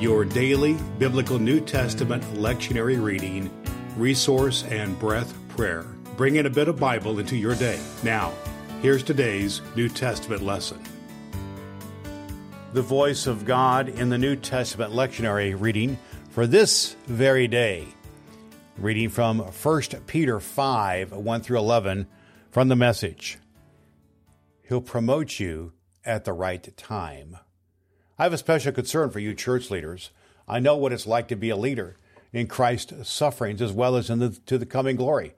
your daily biblical New Testament lectionary reading, resource, and breath prayer. Bring in a bit of Bible into your day. Now, here's today's New Testament lesson. The voice of God in the New Testament lectionary reading for this very day. Reading from 1 Peter 5 1 through 11 from the message. He'll promote you at the right time. I have a special concern for you church leaders. I know what it's like to be a leader in Christ's sufferings as well as in the, to the coming glory.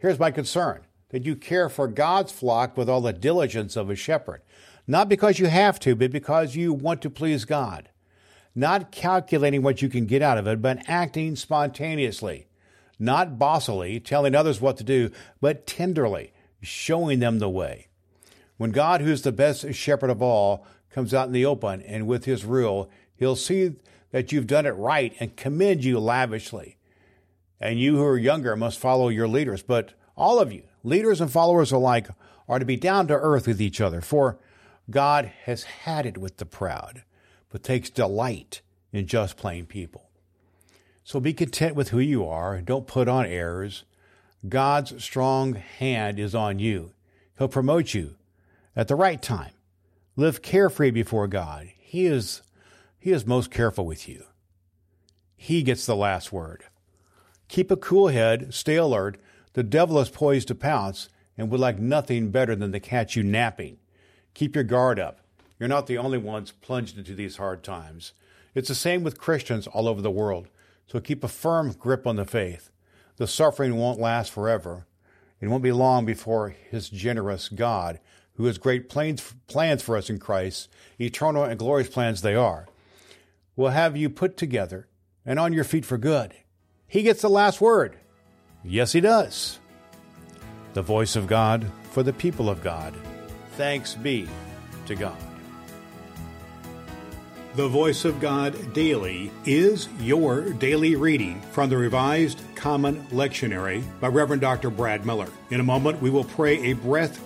Here's my concern that you care for God's flock with all the diligence of a shepherd, not because you have to, but because you want to please God. Not calculating what you can get out of it, but acting spontaneously. Not bossily, telling others what to do, but tenderly, showing them the way. When God, who's the best shepherd of all, comes out in the open and with his rule, he'll see that you've done it right and commend you lavishly. And you who are younger must follow your leaders. But all of you, leaders and followers alike, are to be down to earth with each other. For God has had it with the proud, but takes delight in just plain people. So be content with who you are. Don't put on airs. God's strong hand is on you. He'll promote you at the right time Live carefree before God. He is, he is most careful with you. He gets the last word. Keep a cool head, stay alert. The devil is poised to pounce and would like nothing better than to catch you napping. Keep your guard up. You're not the only ones plunged into these hard times. It's the same with Christians all over the world. So keep a firm grip on the faith. The suffering won't last forever. It won't be long before His generous God who has great plans, plans for us in Christ, eternal and glorious plans they are, will have you put together and on your feet for good. He gets the last word. Yes, he does. The voice of God for the people of God. Thanks be to God. The Voice of God Daily is your daily reading from the Revised Common Lectionary by Reverend Dr. Brad Miller. In a moment, we will pray a breath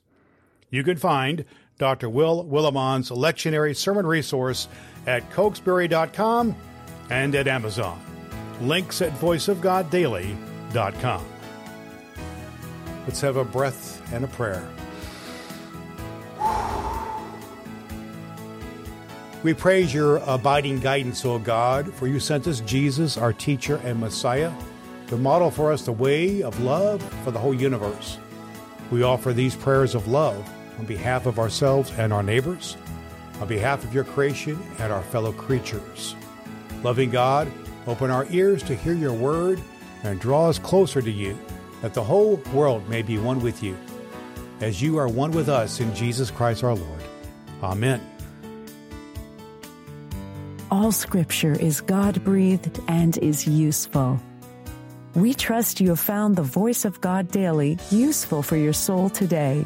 You can find Dr. Will Willimon's lectionary sermon resource at cokesbury.com and at Amazon. Links at voiceofgoddaily.com. Let's have a breath and a prayer. We praise your abiding guidance, O God, for you sent us Jesus, our teacher and Messiah, to model for us the way of love for the whole universe. We offer these prayers of love on behalf of ourselves and our neighbors, on behalf of your creation and our fellow creatures. Loving God, open our ears to hear your word and draw us closer to you, that the whole world may be one with you, as you are one with us in Jesus Christ our Lord. Amen. All scripture is God breathed and is useful. We trust you have found the voice of God daily useful for your soul today.